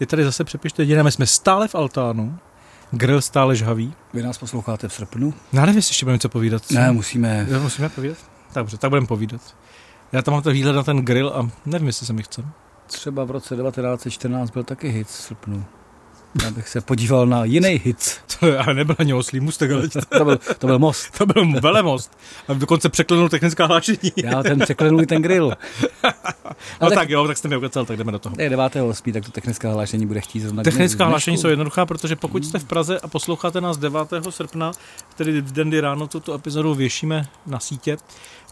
je tady zase přepište jediné, my jsme stále v altánu, grill stále žhavý. Vy nás posloucháte v srpnu? Já nevím, jestli ještě budeme něco povídat. Co? Ne, musíme. Já musíme povídat? Dobře, tak budeme povídat. Já tam mám to výhled na ten grill a nevím, jestli se mi chce. Třeba v roce 1914 byl taky hit v srpnu. Já bych se podíval na jiný hit. To ale nebyl ani oslý můstek, ale To byl, to byl most. to byl velemost. A dokonce překlenul technická hlášení. Já ten překlenul ten grill. No Ale tak, tak- jo, tak jste mi ukecel, tak jdeme do toho. Ne, 9. 8. tak to technická hlášení bude chtít zrovna. Technická hlášení jsou jednoduchá, protože pokud jste v Praze a posloucháte nás 9. srpna, tedy v den, kdy ráno tuto epizodu věšíme na sítě,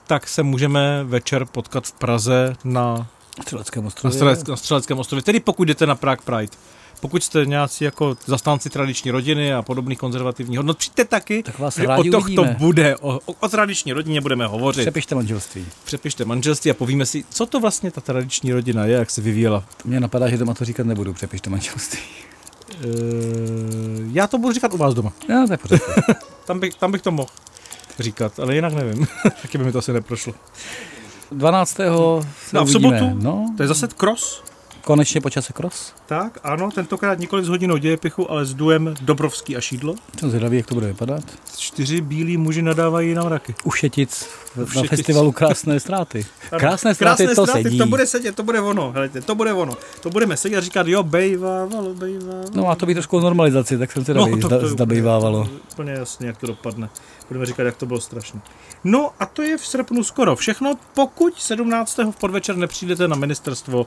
tak se můžeme večer potkat v Praze na, Střeleckém na, ostrově. Střelec, na Střeleckém ostrově. Tedy pokud jdete na Prague Pride. Pokud jste nějací jako zastánci tradiční rodiny a podobných konzervativních hodnot, přijďte taky, Tak vás o to to bude. O, o, o tradiční rodině budeme hovořit. Přepište manželství. Přepište manželství a povíme si, co to vlastně ta tradiční rodina je, jak se vyvíjela. Mně napadá, že doma to říkat nebudu, přepište manželství. E, já to budu říkat u vás doma. No, to je. Tam bych, tam bych to mohl říkat, ale jinak nevím. Taky by mi to asi neprošlo. 12. se No a v sobotu? No, To je zase cross. Konečně po čase cross. Tak, ano, tentokrát nikoli s hodinou dějepichu, ale s duem Dobrovský a Šídlo. Jsem zvědavý, jak to bude vypadat. Čtyři bílí muži nadávají na mraky. Ušetic na festivalu Krásné ztráty. Krásné ztráty, to ztráty, sedí. To bude sedět, to bude ono, helejte, to bude ono. To budeme sedět a říkat, jo, bejvávalo, bejvávalo. No má to být trošku o normalizaci, tak jsem si no, zda, bývávalo. Úplně jasně, jak to dopadne. Budeme říkat, jak to bylo strašné. No a to je v srpnu skoro všechno, pokud 17. v podvečer nepřijdete na ministerstvo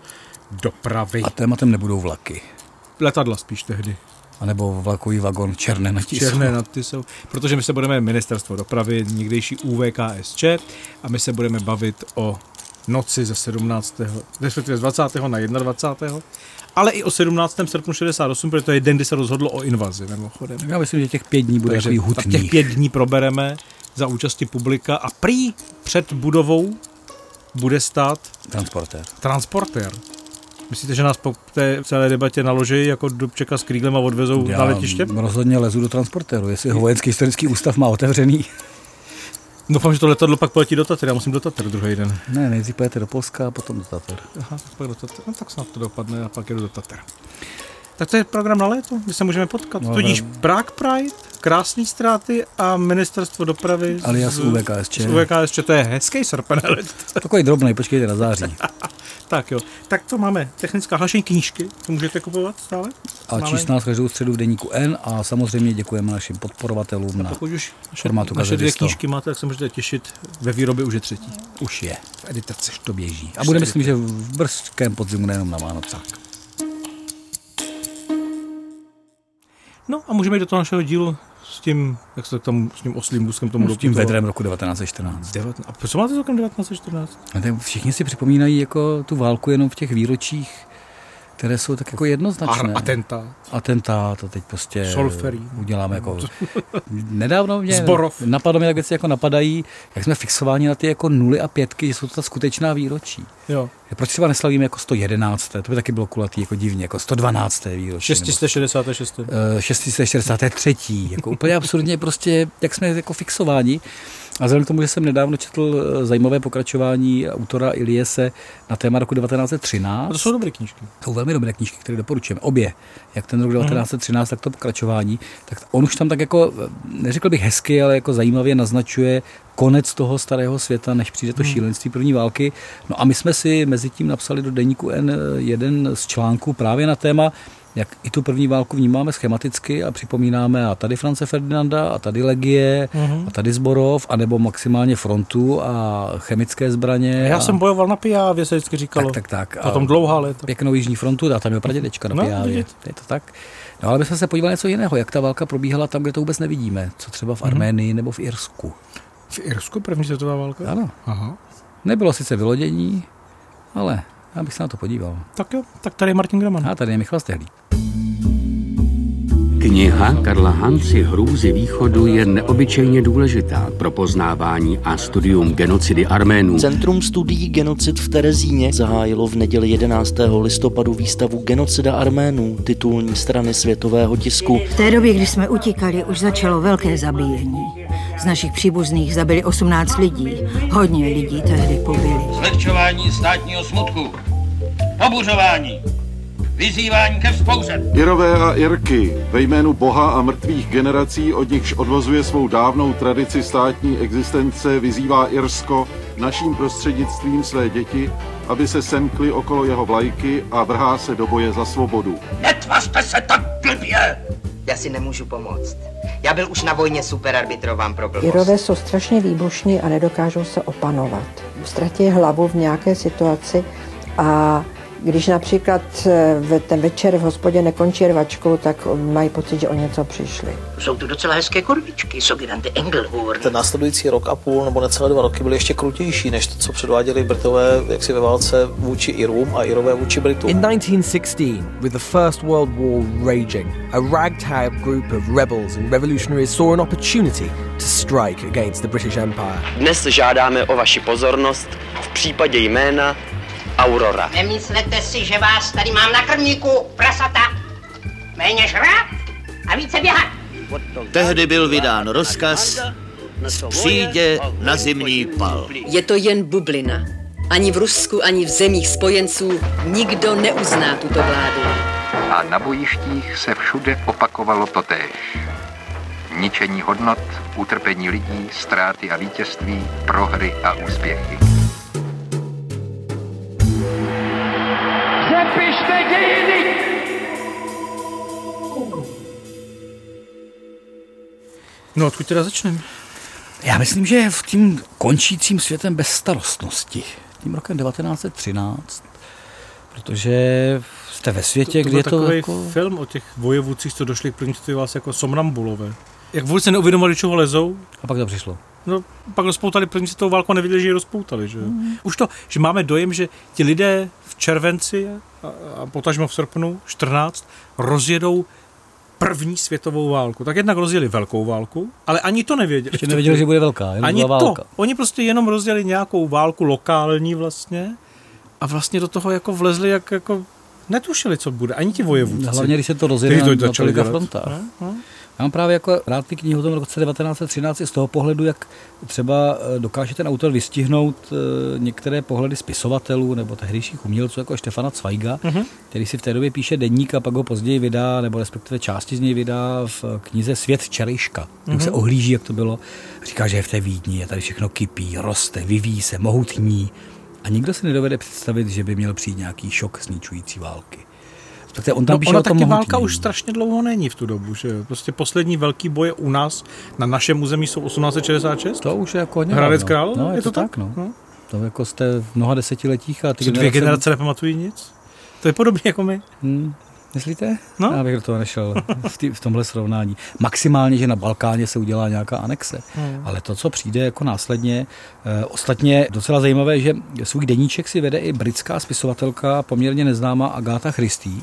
dopravy. A tématem nebudou vlaky. Letadla spíš tehdy. A nebo vlakový vagon černé tisku. Černé na ty jsou. Protože my se budeme ministerstvo dopravy, někdejší UVKSČ a my se budeme bavit o noci ze 17. respektive z 20. na 21. Ale i o 17. srpnu 68, protože to je den, kdy se rozhodlo o invazi, mimochodem. Tak já myslím, že těch pět dní bude takový tak hutný. těch pět dní probereme za účasti publika a prý před budovou bude stát Transportér. transportér. Myslíte, že nás po té celé debatě naloží jako Dubčeka s Kríglem a odvezou na letiště? rozhodně lezu do transportéru, jestli ho vojenský historický ústav má otevřený. Doufám, že to letadlo pak poletí do Tatry, já musím do Tatry druhý den. Ne, nejdřív pojete do Polska a potom do Tater. Aha, tak pak do Tatry. No, tak snad to dopadne a pak jedu do Tatr. Tak to je program na léto, kdy se můžeme potkat. No, Tudíž ne. Prague Pride, krásné ztráty a ministerstvo dopravy. z- Alias z- UVKSČ. Z UVKSČ, to je hezký srpen, ale Takový drobný, počkejte na září. Tak jo, tak to máme technická hlašení knížky, to můžete kupovat stále. A Máme. číst nás každou středu v deníku N a samozřejmě děkujeme našim podporovatelům na Pokud už naše, formátu naše dvě Gazety 100. knížky máte, tak se můžete těšit ve výrobě už je třetí. už je. V editaci. To běží. A bude myslím, že v brzkém podzimu nejenom na Vánoce. No a můžeme jít do toho našeho dílu s tím, jak se tam, s tím oslým vůzkem tomu S tím vedrem roku 1914. Devět- A co máte s rokem 1914? A tak všichni si připomínají jako tu válku jenom v těch výročích, které jsou tak jako jednoznačné. A, atentát. Atentát a teď prostě Solferí. uděláme jako... Nedávno mě Zborov. napadlo mě tak věci jako napadají, jak jsme fixováni na ty jako nuly a pětky, že jsou to ta skutečná výročí. Jo. Proč třeba neslavíme jako 111. To by taky bylo kulatý jako divně, jako 112. výročí. nebo 666. eh, 663. Jako úplně absurdně prostě, jak jsme jako fixováni. A vzhledem k tomu, že jsem nedávno četl eh, zajímavé pokračování autora Iliese na téma roku 1913. A to jsou dobré knížky. jsou velmi dobré knížky, které doporučujeme. Obě. Jak ten rok 1913, tak to pokračování. Tak on už tam tak jako, eh, neřekl bych hezky, ale jako zajímavě naznačuje konec toho starého světa, než přijde to šílenství první války. No a my jsme si mezi tím napsali do deníku N jeden z článků právě na téma, jak i tu první válku vnímáme schematicky a připomínáme a tady France Ferdinanda, a tady Legie, Mhm. a tady Zborov, anebo maximálně frontu a chemické zbraně. Já a... jsem bojoval na Pijávě, se vždycky říkalo. tak, tak, tak. A tom dlouhá léta. pěknou jižní frontu, a tam je pradědečka na No, Pijávě. Je to tak? No ale my jsme se podívali něco jiného, jak ta válka probíhala tam, kde to vůbec nevidíme. Co třeba Mhm. v Arménii nebo v Irsku. V Irsku první světová válka? Ano, Aha. nebylo sice vylodění, ale já bych se na to podíval. Tak jo, tak tady je Martin Graman. A tady je Michal Stehlík. Kniha Karla Hanci Hrůzy východu je neobyčejně důležitá pro poznávání a studium genocidy Arménů. Centrum studií genocid v Terezíně zahájilo v neděli 11. listopadu výstavu Genocida Arménů, titulní strany světového tisku. V té době, kdy jsme utíkali, už začalo velké zabíjení. Z našich příbuzných zabili 18 lidí. Hodně lidí tehdy pobili. zlehčování státního smutku, pobuřování, Vyzývání ke vzpouře. Irové a Irky ve jménu Boha a mrtvých generací, od nichž odvozuje svou dávnou tradici státní existence, vyzývá Irsko naším prostřednictvím své děti, aby se semkli okolo jeho vlajky a vrhá se do boje za svobodu. Netvařte se tak blbě! Já si nemůžu pomoct. Já byl už na vojně superarbitrován pro blbost. Irové jsou strašně výbušní a nedokážou se opanovat. Ztratí hlavu v nějaké situaci a když například eh, ten večer v hospodě nekončí rvačkou, tak mají pocit, že o něco přišli. Jsou tu docela hezké kurvičky, sogenante Engelhur. Ten následující rok a půl nebo necelé dva roky byly ještě krutější než to, co předváděli Britové jaksi ve válce vůči Irům a Irové vůči Britům. In 1916, with the First World War raging, a ragtag group of rebels and revolutionaries saw an opportunity to strike against the British Empire. Dnes žádáme o vaši pozornost v případě jména Aurora. Nemyslete si, že vás tady mám na krmníku, prasata. Méně žrát a více běhat. Tehdy byl vydán rozkaz přijde na zimní pal. Je to jen bublina. Ani v Rusku, ani v zemích spojenců nikdo neuzná tuto vládu. A na bojištích se všude opakovalo totéž. Ničení hodnot, utrpení lidí, ztráty a vítězství, prohry a úspěchy. No, odkud teda začneme? Já myslím, že v tím končícím světem bezstarostnosti, tím rokem 1913, protože jste ve světě, to, to kde je to takový jako... film o těch vojevůcích, co došli k první světové válce jako somnambulové. Jak vůbec se neuvědomili, čeho lezou. A pak to přišlo. No, pak rozpoutali první světovou válku a nevěděli, že ji rozpoutali. Že? Mm. Už to, že máme dojem, že ti lidé v červenci a, a potažmo v srpnu 14 rozjedou první světovou válku. Tak jednak rozjeli velkou válku, ale ani to nevěděli. Ještě nevěděli, že bude velká, jenom ani válka. to. Oni prostě jenom rozjeli nějakou válku lokální vlastně a vlastně do toho jako vlezli, jak jako netušili, co bude. Ani ti vojevůdci. Hlavně, když se to rozjeli na, na tolika frontách. No, no. Já mám právě jako rád ty knihy o tom roce 1913 i z toho pohledu, jak třeba dokáže ten autor vystihnout některé pohledy spisovatelů nebo tehdejších umělců, jako Štefana Zweiga, uh-huh. který si v té době píše denník a pak ho později vydá, nebo respektive části z něj vydá v knize Svět včerejška. Uh-huh. se ohlíží, jak to bylo. Říká, že je v té Vídni, a tady všechno kypí, roste, vyvíjí se, mohutní. A nikdo si nedovede představit, že by měl přijít nějaký šok zničující války. Tak on tam no, ona taky válka už strašně dlouho není v tu dobu, že Prostě poslední velký boje u nás na našem území jsou 1866. To už je jako hodně Hradec Král? No, je, je to, to tak, no. no. To jako jste v mnoha desetiletích a ty generace... dvě generace nepamatují nic? To je podobně jako my. Hmm. Myslíte? No? Já bych do toho nešel v, tý, v tomhle srovnání. Maximálně, že na Balkáně se udělá nějaká anexe. Hmm. Ale to, co přijde jako následně, e, ostatně docela zajímavé, že svůj deníček si vede i britská spisovatelka, poměrně neznámá Agáta Christie.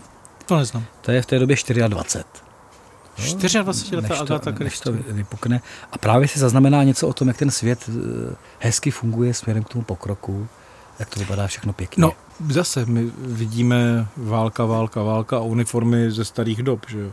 To neznám. To je v té době 24. 24 letá Agáta Christie. to vypukne. A právě si zaznamená něco o tom, jak ten svět hezky funguje směrem k tomu pokroku, jak to vypadá všechno pěkně. No, zase my vidíme válka, válka, válka a uniformy ze starých dob, že jo.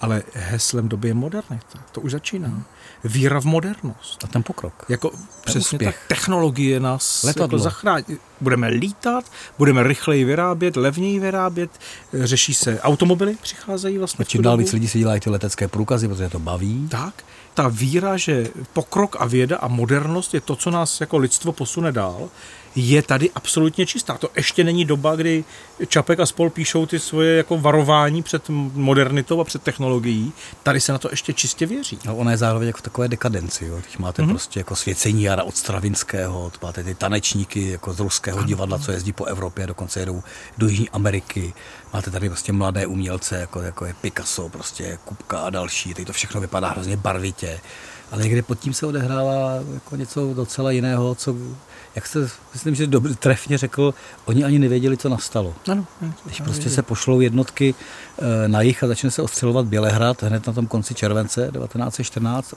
Ale heslem doby je modernita. To už začíná. Hmm. Víra v modernost. A ten pokrok. Jako ten přesně úspěch. tak technologie nás jako zachrání. Budeme lítat, budeme rychleji vyrábět, levněji vyrábět, řeší se automobily, přicházejí vlastně. A čím dál víc lidí si dělají ty letecké průkazy, protože to baví. Tak. Ta víra, že pokrok a věda a modernost je to, co nás jako lidstvo posune dál, je tady absolutně čistá. To ještě není doba, kdy Čapek a spol píšou ty svoje jako varování před modernitou a před technologií. Tady se na to ještě čistě věří. No, ona je zároveň jako v takové dekadenci. Jo. Když máte mm-hmm. prostě jako svěcení jara od Stravinského, máte ty tanečníky jako z ruského ano. divadla, co jezdí po Evropě, dokonce jedou do Jižní Ameriky. Máte tady prostě mladé umělce, jako, jako je Picasso, prostě Kupka a další. Teď to všechno vypadá hrozně barvitě. Ale někde pod tím se odehrává jako něco docela jiného, co jak jste, myslím, že dobře trefně řekl, oni ani nevěděli, co nastalo. Ano, Když prostě se pošlou jednotky eh, na jich a začne se ostřelovat Bělehrad hned na tom konci července 1914,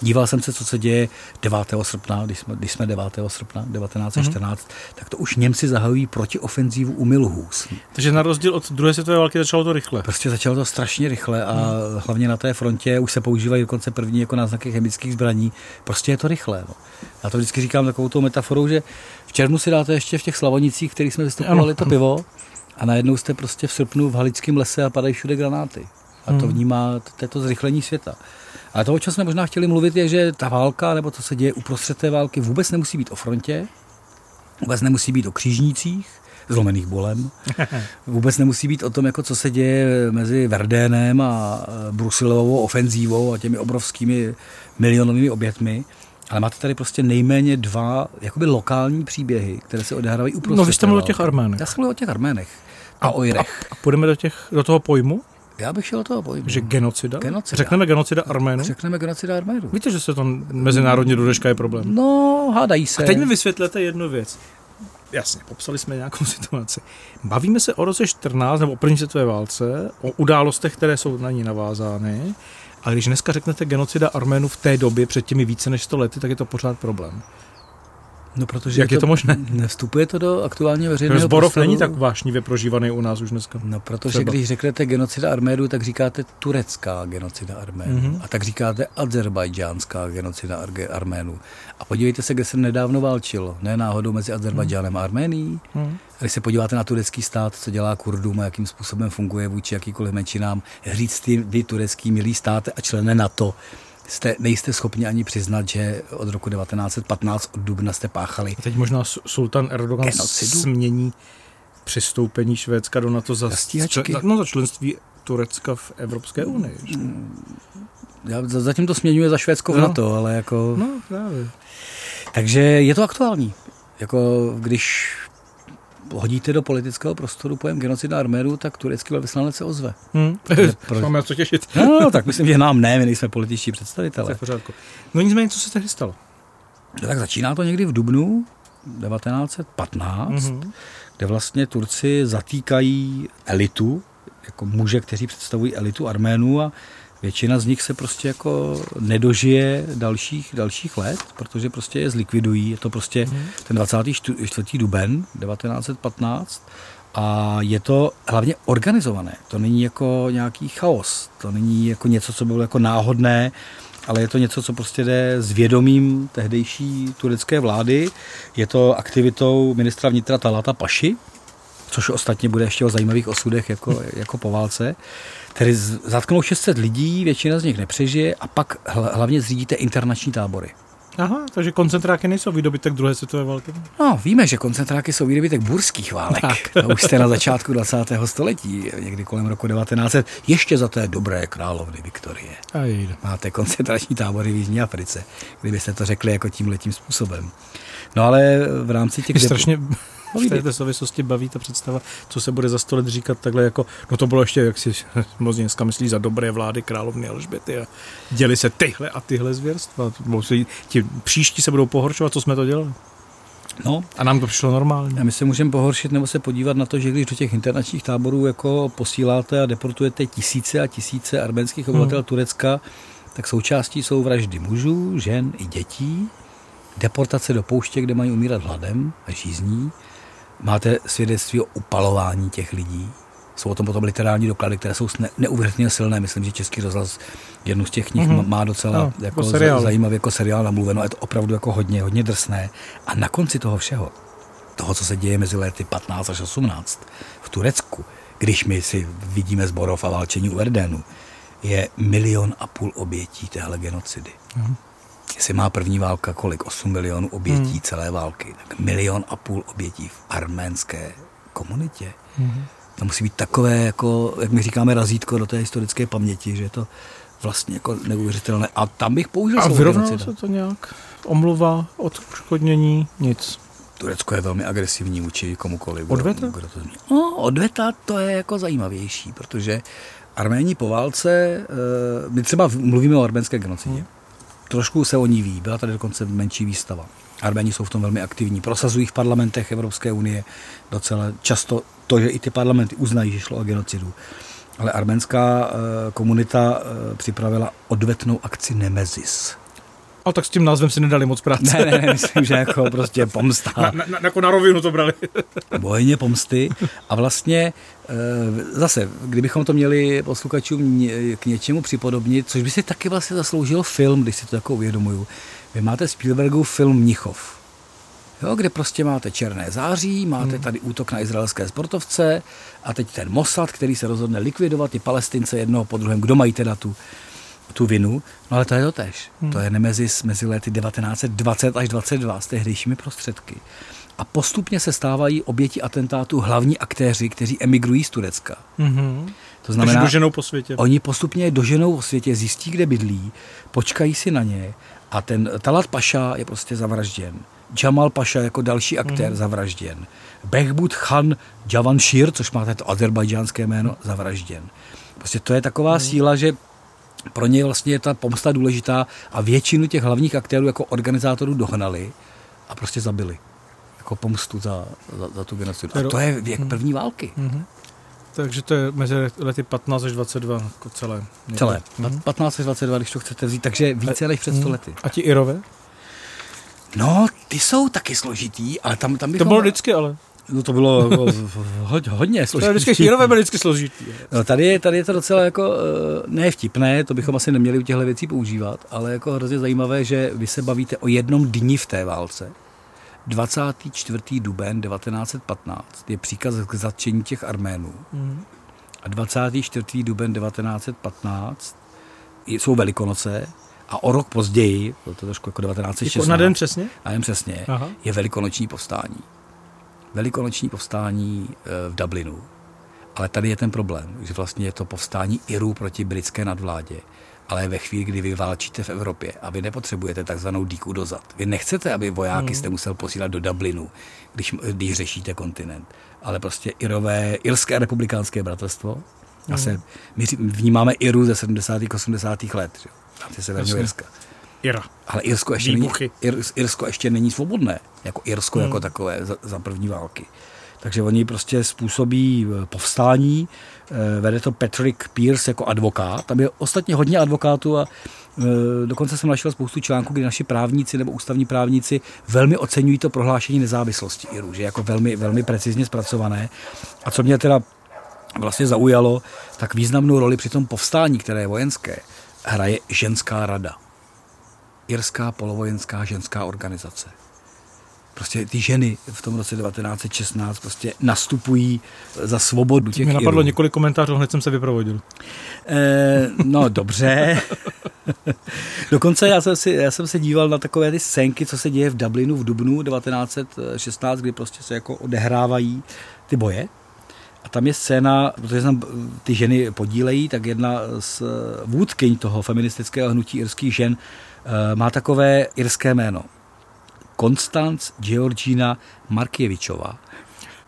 Díval jsem se, co se děje 9. srpna, když jsme, když jsme 9. srpna 1914, mm-hmm. tak to už Němci zahajují ofenzívu u Milhus. Takže na rozdíl od druhé světové války začalo to rychle. Prostě začalo to strašně rychle a mm. hlavně na té frontě už se používají dokonce první jako náznaky chemických zbraní. Prostě je to rychle. No. Já to vždycky říkám takovou tou metaforou, že v červnu si dáte ještě v těch slavonicích, kterých jsme vystupovali, to pivo a najednou jste prostě v srpnu v Halickém lese a padají všude granáty. A to Hmm. vnímá, to je to zrychlení světa. Ale to, o čem jsme možná chtěli mluvit, je, že ta válka, nebo co se děje uprostřed té války, vůbec nemusí být o frontě, vůbec nemusí být o křížnících, zlomených bolem, vůbec nemusí být o tom, jako co se děje mezi Verdénem a e, Brusilovou ofenzívou a těmi obrovskými milionovými obětmi, ale máte tady prostě nejméně dva jakoby lokální příběhy, které se odehrávají uprostřed. No, vy jste mluvil o těch Arménech. Já jsem mluvil o těch Arménech. A o Irech. A půjdeme do, těch, do toho pojmu? Já bych šel do toho pojmu. Že genocida? Genocida. Řekneme genocida Arménů? Řekneme genocida Arménů. Víte, že se to mezinárodně do je problém? No, hádají se. A teď mi vysvětlete jednu věc. Jasně, popsali jsme nějakou situaci. Bavíme se o roce 14 nebo o první světové válce, o událostech, které jsou na ní navázány, ale když dneska řeknete genocida Arménů v té době před těmi více než 100 lety, tak je to pořád problém. No, protože Jak je to možné? Nevstupuje to do aktuálně veřejného Zborov prostoru. není tak vášnivě prožívaný u nás už dneska. No, protože Třeba. když řeknete genocida Arménů, tak říkáte turecká genocida Arménů. Mhm. Mm-hmm. A tak říkáte azerbajdžánská genocida Arménů. A podívejte se, kde se nedávno válčilo. Ne náhodou mezi Azerbajdžánem a Arménií. Mhm. A když se podíváte na turecký stát, co dělá Kurdům a jakým způsobem funguje vůči jakýkoliv menšinám, říct ty, vy turecký milý státe a člene NATO, jste, nejste schopni ani přiznat, že od roku 1915 od dubna jste páchali. A teď možná su- sultan Erdogan Genocidu? změní přistoupení Švédska do NATO za, stíhačky. za, no, za členství Turecka v Evropské unii. že? Já za- zatím to směňuje za Švédsko v No. NATO, ale jako... No, právě. Takže je to aktuální. Jako když hodíte do politického prostoru pojem genocida Arménů, tak turecký velvyslanec se ozve. Hmm. Proč- Máme co těšit. No, tak myslím, že nám ne, my nejsme političtí představitelé. v pořádku. No nicméně, co se tehdy stalo? No, tak začíná to někdy v dubnu 1915, Mhm. kde vlastně Turci zatýkají elitu, jako muže, kteří představují elitu Arménů a většina z nich se prostě jako nedožije dalších, dalších let, protože prostě je zlikvidují. Je to prostě ten 24. duben 1915 a je to hlavně organizované. To není jako nějaký chaos, to není jako něco, co bylo jako náhodné, ale je to něco, co prostě jde s vědomím tehdejší turecké vlády. Je to aktivitou ministra vnitra Talata Paši, což ostatně bude ještě o zajímavých osudech jako, jako po válce. Tedy zatknou 600 lidí, většina z nich nepřežije a pak hl- hlavně zřídíte internační tábory. Aha, takže koncentráky nejsou výdobytek druhé světové války. No, víme, že koncentráky jsou výdobytek burských válek. Tak. To už jste na začátku 20. století, někdy kolem roku 1900, ještě za té dobré královny Viktorie. A jejde. Máte koncentrační tábory v Jižní Africe, kdybyste to řekli jako tím letím způsobem. No ale v rámci těch... Mě strašně v této souvislosti baví ta představa, co se bude za sto let říkat takhle jako, no to bylo ještě, jak si moc dneska myslí, za dobré vlády královny Alžběty a děli se tyhle a tyhle zvěrstva. Ti příští se budou pohoršovat, co jsme to dělali. No, A nám to přišlo normálně. A my se můžeme pohoršit nebo se podívat na to, že když do těch internačních táborů jako posíláte a deportujete tisíce a tisíce arménských obyvatel Hmm. Turecka, tak součástí jsou vraždy mužů, žen i dětí, deportace do pouště, kde mají umírat hladem a žízní. Máte svědectví o upalování těch lidí. Jsou o tom potom literální doklady, které jsou ne- neuvěřitelně silné. Myslím, že Český rozhlas jednu z těch knih Mhm. mm-hmm. má docela No, jako jako seriál. zajímavě jako seriál namluveno. Je to opravdu jako hodně, hodně drsné. A na konci toho všeho, toho, co se děje mezi lety 15 až 18 v Turecku, když my si vidíme zborov a válčení u Erdénu, je milion a půl obětí téhle genocidy. Mhm. Jestli má první válka kolik? 8 milionů obětí Mhm. celé války. Tak milion a půl obětí v arménské komunitě. Mhm. To musí být takové, jako, jak my říkáme, razítko do té historické paměti, že je to vlastně jako neuvěřitelné. A tam bych použil A vyrovnalo se to nějak? Omluva, odškodnění, nic. Turecko je velmi agresivní vůči komukoliv. Odveta? Kdo to no, odveta to je jako zajímavější, protože Arméni po válce, eh, my třeba mluvíme o arménské genocidě. Trošku se o ní ví, byla tady dokonce menší výstava. Arméni jsou v tom velmi aktivní, prosazují v parlamentech Evropské unie docela často to, že i ty parlamenty uznají, že šlo o genocidu. Ale arménská eh, komunita eh, připravila odvetnou akci Nemezis. A tak s tím názvem si nedali moc práce. Ne, ne, ne, myslím, že jako prostě pomsta. Na, na, na, jako na rovinu to brali. bojně pomsty a vlastně eh, zase, kdybychom to měli posluchačům k něčemu připodobnit, což by si taky vlastně zasloužil film, když si to jako uvědomuju. Vy máte Spielbergův film Mnichov. Jo, kde prostě máte černé září, máte Hmm. tady útok na izraelské sportovce a teď ten Mossad, který se rozhodne likvidovat ty palestince jednoho po druhém. Kdo mají teda tu, tu vinu? No ale to je to tež. Hmm. To je nemezis mezi lety 1920 až 22 s tehdejšími prostředky. A postupně se stávají oběti atentátu hlavní aktéři, kteří emigrují z Turecka. Mhm. To znamená, doženou po světě. Oni postupně je doženou o světě, zjistí, kde bydlí, počkají si na ně a ten Talat Paša je prostě zavražděn. Jamal Paša jako další aktér Mhm. zavražděn. Behbud Khan Javanshir, což máte to azerbajdžánské jméno, zavražděn. Prostě to je taková Mhm. síla, že pro ně vlastně je ta pomsta důležitá a většinu těch hlavních aktérů jako organizátorů dohnali a prostě zabili. Jako pomstu za, za, za tu genocidu. A to je věk Mhm. první války. Mhm. Takže to je mezi lety 15 až 22 jako celé. Celé. Mhm. 15 až 22, když to chcete vzít, takže více než před 100 Mhm. lety. A ti Irové? No, ty jsou taky složitý, ale tam, tam To bychom... bylo vždycky, ale. No to bylo hodně, hodně To je složitý. vždycky, Irové byly vždycky složitý. No, tady, je, tady je to docela jako, eh, ne vtipné, to bychom asi neměli u těchto věcí používat, ale jako hrozně zajímavé, že vy se bavíte o jednom dni v té válce. 24. duben 1915 je příkaz k zatčení těch Arménů. Mhm. A 24. duben 1915 jsou Velikonoce a o rok později, to je trošku jako 1916. Jako na den přesně? Na den přesně, Aha. je velikonoční povstání. Velikonoční povstání eh, v Dublinu. Ale tady je ten problém, že vlastně je to povstání Irů proti britské nadvládě. Ale ve chvíli, kdy vy válčíte v Evropě a vy nepotřebujete takzvanou díku dozad. Vy nechcete, aby vojáky Hmm. jste musel posílat do Dublinu, když, když řešíte kontinent. Ale prostě Irové, Irské republikánské bratrstvo, a Hmm. se, my vnímáme Iru ze 70. 80. let, že? Severního. Irska. Ira. Ale Irsko ještě, není. Ir, Irsko ještě není svobodné, jako Irsko Hmm. jako takové za, za první války. Takže oni prostě způsobí eh, povstání, eh, vede to Patrick Pierce jako advokát, tam je ostatně hodně advokátů a eh, dokonce jsem našel spoustu článků, kdy naši právníci nebo ústavní právníci velmi oceňují to prohlášení nezávislosti Irů, že jako velmi, velmi precizně zpracované. A co mě teda vlastně zaujalo, tak významnou roli při tom povstání, které je vojenské, hraje ženská rada. Irská polovojenská ženská organizace. Prostě ty ženy v tom roce 1916 prostě nastupují za svobodu těch Mě napadlo Irů. několik komentářů, hned jsem se vyprovodil. Eh, no dobře. Dokonce já jsem, si, já jsem se díval na takové ty scénky, co se děje v Dublinu v dubnu 1916, kdy prostě se jako odehrávají ty boje. A tam je scéna, protože tam ty ženy podílejí, tak jedna z vůdkyň toho feministického hnutí irských žen eh, má takové irské jméno. Konstanc Georgina Markievičová.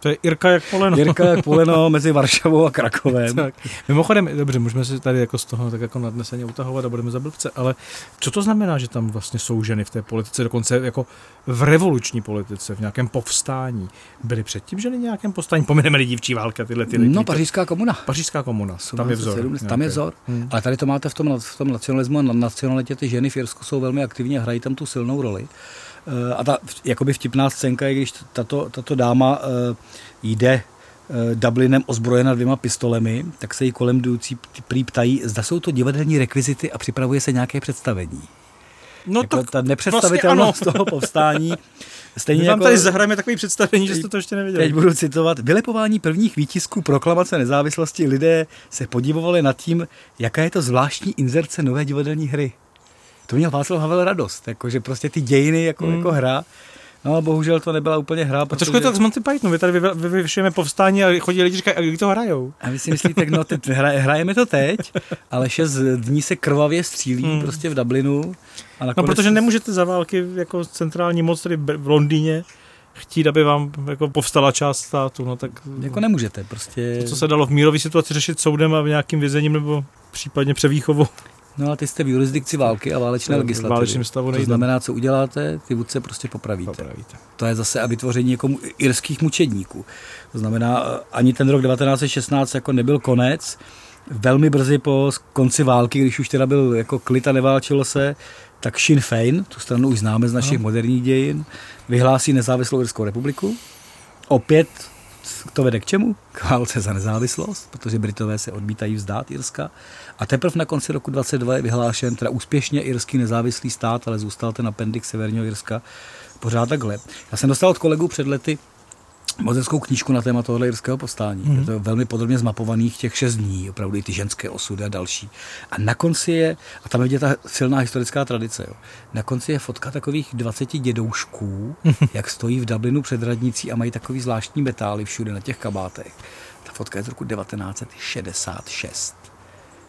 To je Irka jak poleno. Jirka jak poleno mezi Varšavou a Krakovem. tak. Mimochodem, dobře, můžeme si tady jako z toho tak jako nadneseně utahovat a budeme za blbce, ale co to znamená, že tam vlastně jsou ženy v té politice, dokonce jako v revoluční politice, v nějakém povstání? Byly předtím ženy v nějakém povstání? Pomineme dívčí válka, tyhle ty lidi. No, pařížská komuna. Pařížská komuna, tam je vzor. 17, Tam je vzor. Hmm. Ale tady to máte v tom, v tom nacionalismu a na nacionalitě. Ty ženy v Irsku jsou velmi aktivní a hrají tam tu silnou roli. Eh, A ta jakoby vtipná scénka je, když tato, tato dáma eh, jde eh, Dublinem ozbrojena dvěma pistolemi, tak se jí kolem jdoucí prý ptají, zda jsou to divadelní rekvizity a připravuje se nějaké představení. No jako tak ta nepředstavitelnost vlastně ano. toho povstání. Stejně My vám jako, tady zahrajeme takový představení, že jste to ještě neviděli. Teď budu citovat. Vylepování prvních výtisků proklamace nezávislosti lidé se podivovali nad tím, jaká je to zvláštní inzerce nové divadelní hry. To měl Václav Havel radost, jakože prostě ty dějiny jako, Hmm. jako hra. No ale bohužel to nebyla úplně hra. A trošku je to jak z Monty Pythonu, vy tady vyvě- vy- vyvěšujeme povstání a chodí lidi říkají, a kdy to hrajou? A vy si myslíte, no teď hra, hrajeme to teď, ale šest dní se krvavě střílí Hmm. prostě v Dublinu. A No, nakonec protože nemůžete za války jako centrální moc tady v Londýně chtít, aby vám jako povstala část státu, no tak... Jako nemůžete, prostě... To, co se dalo v mírové situaci řešit soudem a v nějakým vězením nebo případně převýchovou. No a ty jste v jurisdikci války a válečné To v legislativy. válečném stavu to nejde. znamená, co uděláte, ty vůdce prostě popravíte. Popravíte. To je zase a vytvoření jako irských mučedníků. To znamená, eh, ani ten rok 1916 jako nebyl konec. Velmi brzy po konci války, když už teda byl jako klid a neválčilo se, tak Sinn Féin, tu stranu už známe z našich No. moderních dějin, vyhlásí nezávislou Irskou republiku. Opět to vede k čemu? K válce za nezávislost, protože Britové se odmítají vzdát Irska. A teprve na konci roku 22 je vyhlášen teda úspěšně irský nezávislý stát, ale zůstal ten appendix Severního Irska pořád takhle. Já jsem dostal od kolegů před lety mozeckou knížku na téma tohohle irského povstání. Mhm. Mm. Je to velmi podrobně zmapovaných těch šest dní, opravdu i ty ženské osudy a další. A na konci je, a tam je vidět ta silná historická tradice, jo. na konci je fotka takových 20 dědoušků, jak stojí v Dublinu před radnicí a mají takový zvláštní metály všude na těch kabátech. Ta fotka je z roku 1966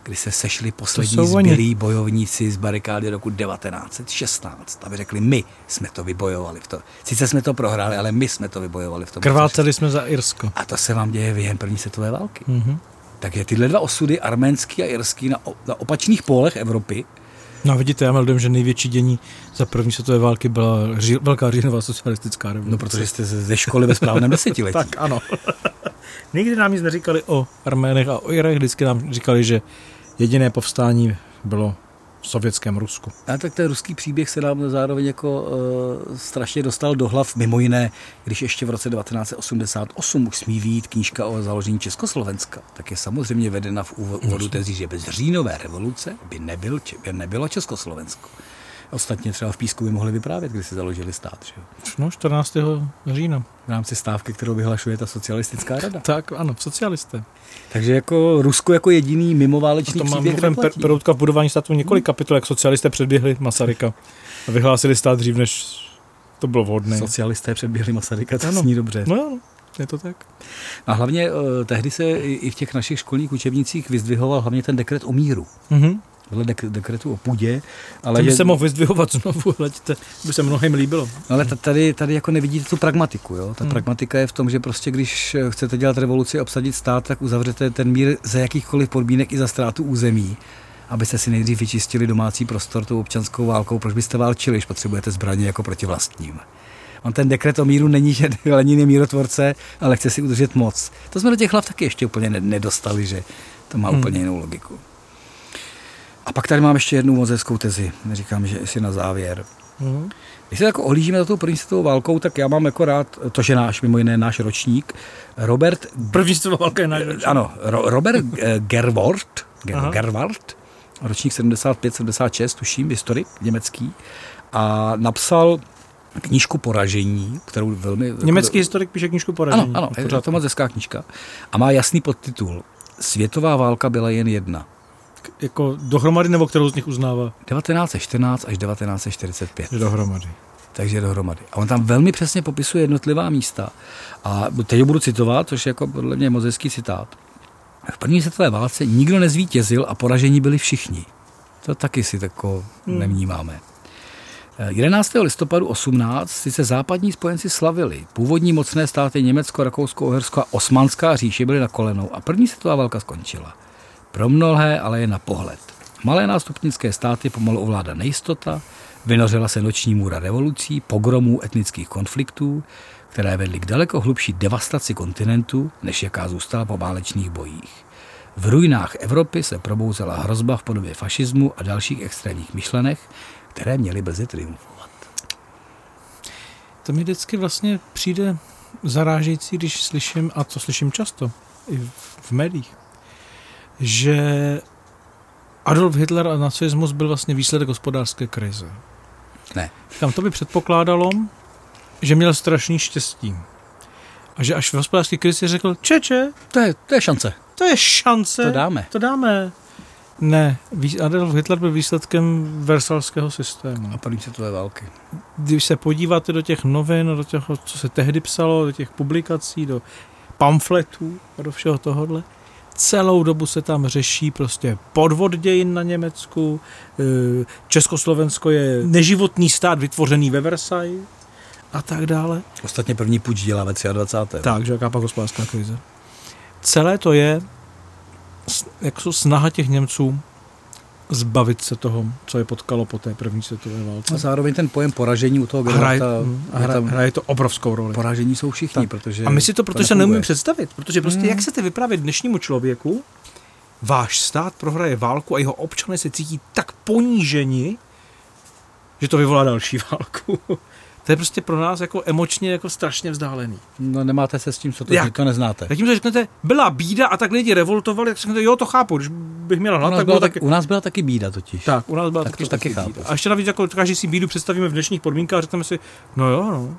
kdy se sešli poslední zbylí bojovníci z barikády roku 1916, aby řekli, my jsme to vybojovali. V to. Sice jsme to prohráli, ale my jsme to vybojovali v tom. Krváceli jsme za Irsko. A to se vám děje během první světové války. Mhm. Takže tyhle dva osudy, arménský a irský, na, na opačných pólech Evropy, No vidíte, já mám že největší dění za první světové války byla ří, velká říjnová socialistická revoluce. no protože jste ze ze školy ve správném desetiletí. tak ano. Nikdy nám nic neříkali o Arménech a o Irech, vždycky nám říkali, že jediné povstání bylo v sovětském Rusku. A tak ten ruský příběh se nám zároveň jako uh, strašně dostal do hlav, mimo jiné, když ještě v roce 1988 už smí výjít knížka o založení Československa, tak je samozřejmě vedena v úvo- úvodu tezí, že bez říjnové revoluce by, nebyl, by nebylo Československo. Ostatně třeba v Písku by mohli vyprávět, kdy se založili stát. Že? No, 14. října. V rámci stávky, kterou vyhlašuje ta socialistická rada. Tak, ano, socialisté. Takže jako Rusko jako jediný mimováleční To mám příběh neplatí. per, peroutka v budování státu několik kapitol, jak socialisté předběhli Masaryka a vyhlásili stát dřív, než to bylo vhodné. Socialisté předběhli Masaryka, to Ano. zní dobře. No jo, je to tak. A hlavně uh, tehdy se i v těch našich školních učebnicích vyzdvihoval hlavně ten dekret o míru. Mhm. Dek- dekretu o půdě. Ale by že- se mohl vyzdvihovat znovu, hleďte, by se mnohým líbilo. Ale ta- tady, tady jako nevidíte tu pragmatiku. Jo? Ta Hmm. pragmatika je v tom, že prostě když eh, chcete dělat revoluci a obsadit stát, tak uzavřete ten mír za jakýchkoliv podmínek i za ztrátu území, abyste si nejdřív vyčistili domácí prostor tou občanskou válkou. Proč byste válčili, když potřebujete zbraně jako proti vlastním? On ten dekret o míru není, že Lenin je mírotvorce, ale chce si udržet moc. To jsme do těch hlav taky ještě úplně ne- nedostali, že to má Hmm. úplně jinou logiku. A pak tady mám ještě jednu mozeckou tezi. Neříkám, že jestli na závěr. Mhm. Když se jako ohlížíme za tou první světovou válkou, tak já mám jako rád, to, že náš, mimo jiné náš ročník, Robert... První světová válka je náš ročník. Ano, Ro, Robert Gerwart, Ger. Gerwart, ročník 75-76, tuším, historik německý, a napsal knížku Poražení, kterou velmi... Německý historik píše knížku poražení. Ano, ano, je to moc hezká knížka. A má jasný podtitul. Světová válka byla jen jedna. Jako dohromady, nebo kterou z nich uznává? 1914 až 1945. Že dohromady. Takže dohromady. A on tam velmi přesně popisuje jednotlivá místa. A teď ho budu citovat, což je jako podle mě moc hezký citát. V první světové válce nikdo nezvítězil a poražení byli všichni. To taky si tako Hmm. nevnímáme. Eh, 11. listopadu 18 sice západní spojenci slavili. Původní mocné státy Německo, Rakousko, Uhersko a Osmanská říše byly na kolenou a první světová válka skončila. Pro mnohé ale je na pohled. Malé nástupnické státy pomalu ovládá nejistota, vynořila se noční můra revolucí, pogromů, etnických konfliktů, které vedly k daleko hlubší devastaci kontinentu, než jaká zůstala po válečných bojích. V ruinách Evropy se probouzela hrozba v podobě fašismu a dalších extrémních myšlenek, které měly brzy triumfovat. To mi vždycky vlastně přijde zarážející, když slyším, a to slyším často, i v médiích, že Adolf Hitler a nacismus byl vlastně výsledek hospodářské krize. Ne. Tam to by předpokládalo, že měl strašný štěstí. A že až v hospodářské krizi řekl, čeče, To je, to je šance. to je šance. To dáme. To dáme. Ne, Adolf Hitler byl výsledkem versalského systému. A první světové války. Když se podíváte do těch novin, do toho, co se tehdy psalo, do těch publikací, do pamfletů a do všeho tohohle, celou dobu se tam řeší prostě podvod dějin na Německu, eh, Československo je neživotný stát vytvořený ve Versailles a tak dále. Ostatně první půjč dělá ve 23. Tak, že jaká pak hospodářská krize. Celé to je jak jsou snaha těch Němců zbavit se toho, co je potkalo po té první světové válce. A zároveň ten pojem poražení u toho Hraje, Gerharta, hm, a je hraje, tam- hraje to obrovskou roli. Poražení jsou všichni, protože... A my si to, protože se nefunguje. neumíme představit, protože prostě Hmm. jak chcete vyprávět dnešnímu člověku, váš stát prohraje válku a jeho občané se cítí tak poníženi, že to vyvolá další válku. To je prostě pro nás jako emočně jako strašně vzdálený. No nemáte se s tím, co to, Jak? to neznáte. Zatímco řeknete, byla bída a tak lidi revoltovali, tak řeknete, jo, to chápu, když bych měla U hlad, nás, tak byla taky... u nás byla taky bída totiž. Tak, u nás byla Tak taky, to taky taky chápu. bída. A ještě navíc, jako každý si bídu představíme v dnešních podmínkách a řekneme si, no jo, no,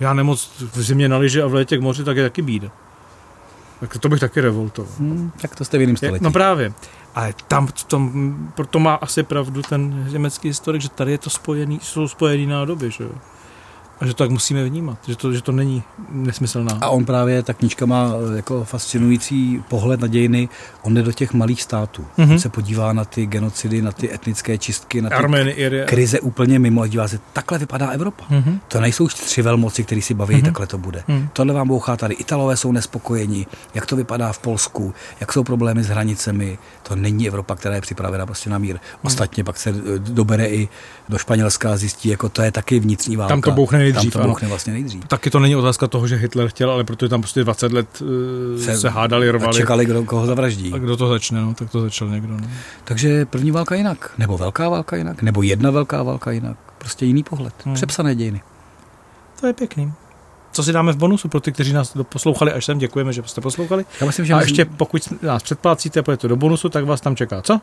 já nemoc v zimě na lyže a v létě k moři, tak je taky bída. Tak to bych taky revoltoval. Hmm, tak to jste v jiném století. No právě. Ale tam v tom, proto má asi pravdu ten německý historik, že tady je to spojený, jsou spojený nádoby, že jo. A že to tak musíme vnímat, že to, že to není nesmyslná. A on právě, ta knížka má eh, jako fascinující pohled na dějiny. On jde do těch malých států. Mhm. Mm-hmm. On se podívá na ty genocidy, na ty etnické čistky, na ty Armény, Iry- krize úplně mimo a dívá se, takhle vypadá Evropa. Mhm. To nejsou už tři velmoci, který si baví, Mhm. takhle to bude. Mhm. Tohle vám bouchá tady. Italové jsou nespokojení, jak to vypadá v Polsku, jak jsou problémy s hranicemi. To není Evropa, která je připravena prostě na mír. Ostatně pak se eh, dobere i do Španělska a zjistí, jako to je taky vnitřní válka. Tam to bouchne nejdřív. Tam to ano. vlastně nejdřív. Taky to není otázka toho, že Hitler chtěl, ale protože tam prostě 20 let uh, se, se hádali, a rvali. čekali, kdo koho zavraždí. A kdo to začne, no, tak to začal někdo. No. Takže první válka jinak, nebo velká válka jinak, nebo jedna velká válka jinak. Prostě jiný pohled. Hmm. Přepsané dějiny. To je pěkný. Co si dáme v bonusu pro ty, kteří nás poslouchali až sem, děkujeme, že jste poslouchali. Já myslím, že a ještě pokud nás předplácíte a půjdete do bonusu, tak vás tam čeká, co?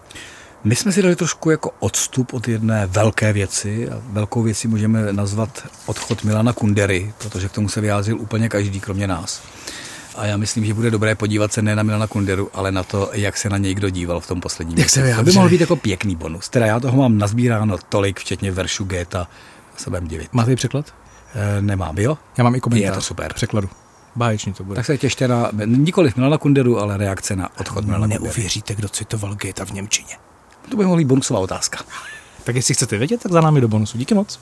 My jsme si dali trošku jako odstup od jedné velké věci a velkou věcí můžeme nazvat odchod Milana Kundery, protože k tomu se vyjádřil úplně každý, kromě nás. A já myslím, že bude dobré podívat se ne na Milana Kunderu, ale na to, jak se na něj kdo díval v tom posledním. Jak se. To by mohl být jako pěkný bonus. Teda já toho mám nazbíráno tolik, včetně veršu Geta, se budem divit. Máte překlad? E, nemám, jo? Já mám i komentář. Je to super. Překladu. Báječný to bude. Tak se těšte na, nikoliv Milana Kunderu, ale reakce na odchod Milana Kundery. Neuvěříte, kdo citoval Geta v Němčině. To by mohla být bonusová otázka. Tak jestli chcete vědět, tak za námi do bonusu. Díky moc.